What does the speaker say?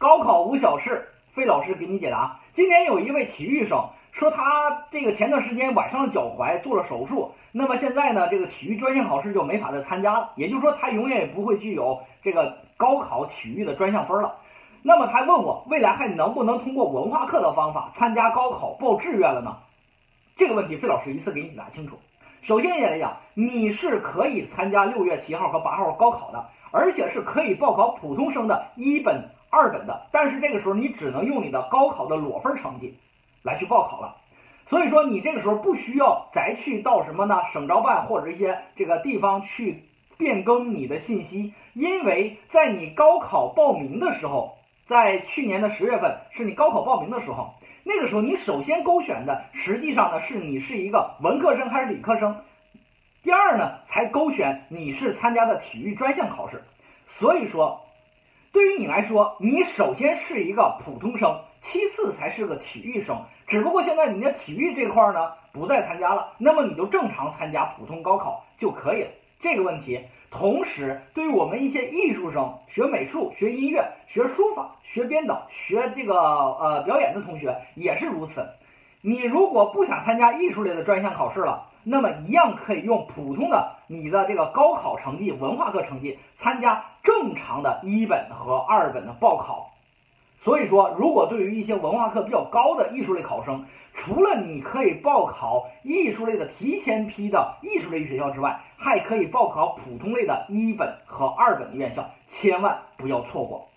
高考无小事，费老师给你解答。今天有一位体育生说，他这个前段时间崴伤了脚踝，做了手术，那么现在呢，这个体育专项考试就没法再参加了，也就是说，他永远也不会具有这个高考体育的专项分了。那么他问我，未来还能不能通过文化课的方法参加高考报志愿了呢？这个问题，费老师一次给你解答清楚。首先一点，来讲，你是可以参加六月七号和八号高考的，而且是可以报考普通生的一本、二本的。但是这个时候，你只能用你的高考的裸分成绩来去报考了。所以说，你这个时候不需要再去到什么呢？省招办或者一些这个地方去变更你的信息，因为在你高考报名的时候。在去年的十月份，是你高考报名的时候，那个时候你首先勾选的实际上呢是你是一个文科生还是理科生，第二呢才勾选你是参加的体育专项考试。所以说，对于你来说，你首先是一个普通生，其次才是个体育生。只不过现在你的体育这块呢不再参加了，那么你就正常参加普通高考就可以了。这个问题。同时，对于我们一些艺术生，学美术、学音乐、学书法、学编导、学这个呃表演的同学也是如此。你如果不想参加艺术类的专项考试了，那么一样可以用普通的你的这个高考成绩、文化课成绩参加正常的一本和二本的报考。所以说，如果对于一些文化课比较高的艺术类考生，除了你可以报考艺术类的提前批的艺术类学校之外，还可以报考普通类的一本和二本的院校，千万不要错过。